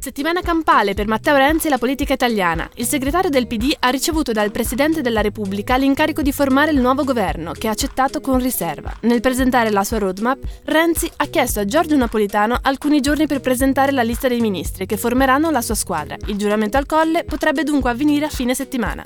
Settimana campale per Matteo Renzi e la politica italiana. Il segretario del PD ha ricevuto dal Presidente della Repubblica l'incarico di formare il nuovo governo, che ha accettato con riserva. Nel presentare la sua roadmap, Renzi ha chiesto a Giorgio Napolitano alcuni giorni per presentare la lista dei ministri che formeranno la sua squadra. Il giuramento al colle potrebbe dunque avvenire a fine settimana.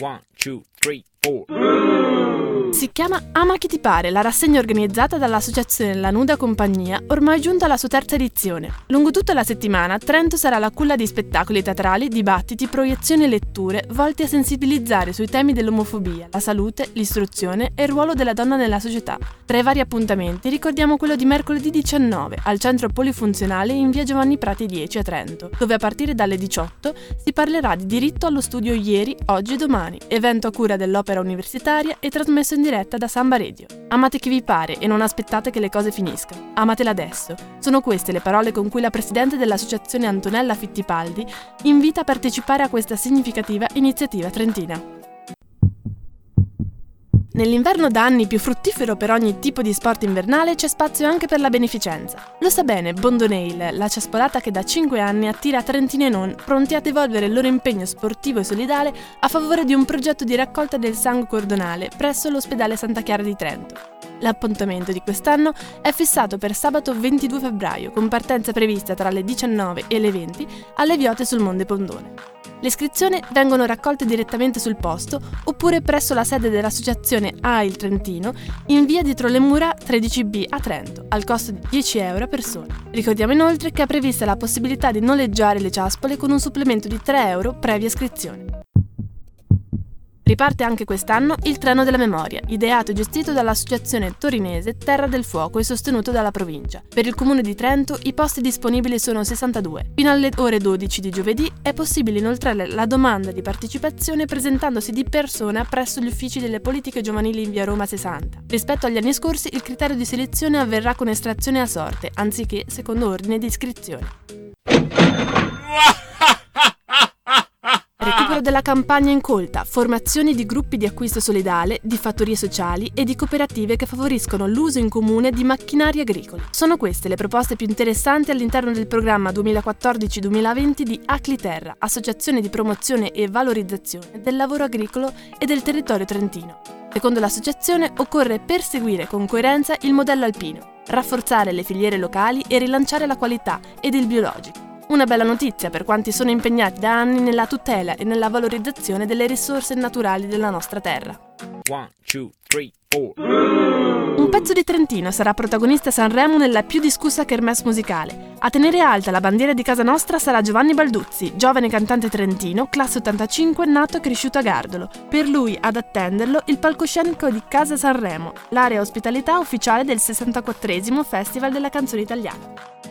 One, two, three, four. Si chiama Ama chi ti pare, la rassegna organizzata dall'associazione La Nuda Compagnia, ormai giunta alla sua terza edizione. Lungo tutta la settimana, Trento sarà la culla di spettacoli teatrali, dibattiti, proiezioni e letture volti a sensibilizzare sui temi dell'omofobia, la salute, l'istruzione e il ruolo della donna nella società. Tra i vari appuntamenti ricordiamo quello di mercoledì 19 al centro polifunzionale in via Giovanni Prati 10 a Trento, dove a partire dalle 18 si parlerà di diritto allo studio ieri, oggi e domani, evento a cura dell'opera universitaria e trasmesso in diretta da Samba Radio. Amate chi vi pare e non aspettate che le cose finiscano. Amatela adesso. Sono queste le parole con cui la presidente dell'associazione Antonella Fittipaldi invita a partecipare a questa significativa iniziativa trentina. Nell'inverno da anni più fruttifero per ogni tipo di sport invernale c'è spazio anche per la beneficenza. Lo sa bene Bondonail, la ciaspolata che da 5 anni attira Trentini e non, pronti a devolvere il loro impegno sportivo e solidale a favore di un progetto di raccolta del sangue cordonale presso l'ospedale Santa Chiara di Trento. L'appuntamento di quest'anno è fissato per sabato 22 febbraio, con partenza prevista tra le 19 e le 20 alle Viote sul Monte Pondone. Le iscrizioni vengono raccolte direttamente sul posto oppure presso la sede dell'associazione AIL Trentino in via dietro le mura 13B a Trento, al costo di 10 euro a persona. Ricordiamo inoltre che è prevista la possibilità di noleggiare le ciaspole con un supplemento di 3 euro previa iscrizione. Riparte anche quest'anno il Treno della Memoria, ideato e gestito dall'associazione torinese Terra del Fuoco e sostenuto dalla provincia. Per il comune di Trento i posti disponibili sono 62. Fino alle ore 12 di giovedì è possibile inoltrare la domanda di partecipazione presentandosi di persona presso gli uffici delle politiche giovanili in via Roma 60. Rispetto agli anni scorsi il criterio di selezione avverrà con estrazione a sorte, anziché secondo ordine di iscrizione. Della campagna incolta, formazioni di gruppi di acquisto solidale, di fattorie sociali e di cooperative che favoriscono l'uso in comune di macchinari agricoli. Sono queste le proposte più interessanti all'interno del programma 2014-2020 di Acliterra, Associazione di promozione e valorizzazione del lavoro agricolo e del territorio trentino. Secondo l'associazione occorre perseguire con coerenza il modello alpino, rafforzare le filiere locali e rilanciare la qualità ed il biologico. Una bella notizia per quanti sono impegnati da anni nella tutela e nella valorizzazione delle risorse naturali della nostra terra. One, two, three. Un pezzo di Trentino sarà protagonista a Sanremo nella più discussa kermesse musicale. A tenere alta la bandiera di casa nostra sarà Giovanni Balduzzi, giovane cantante trentino, classe 85, nato e cresciuto a Gardolo. Per lui, ad attenderlo, il palcoscenico di Casa Sanremo, l'area ospitalità ufficiale del 64 Festival della canzone italiana.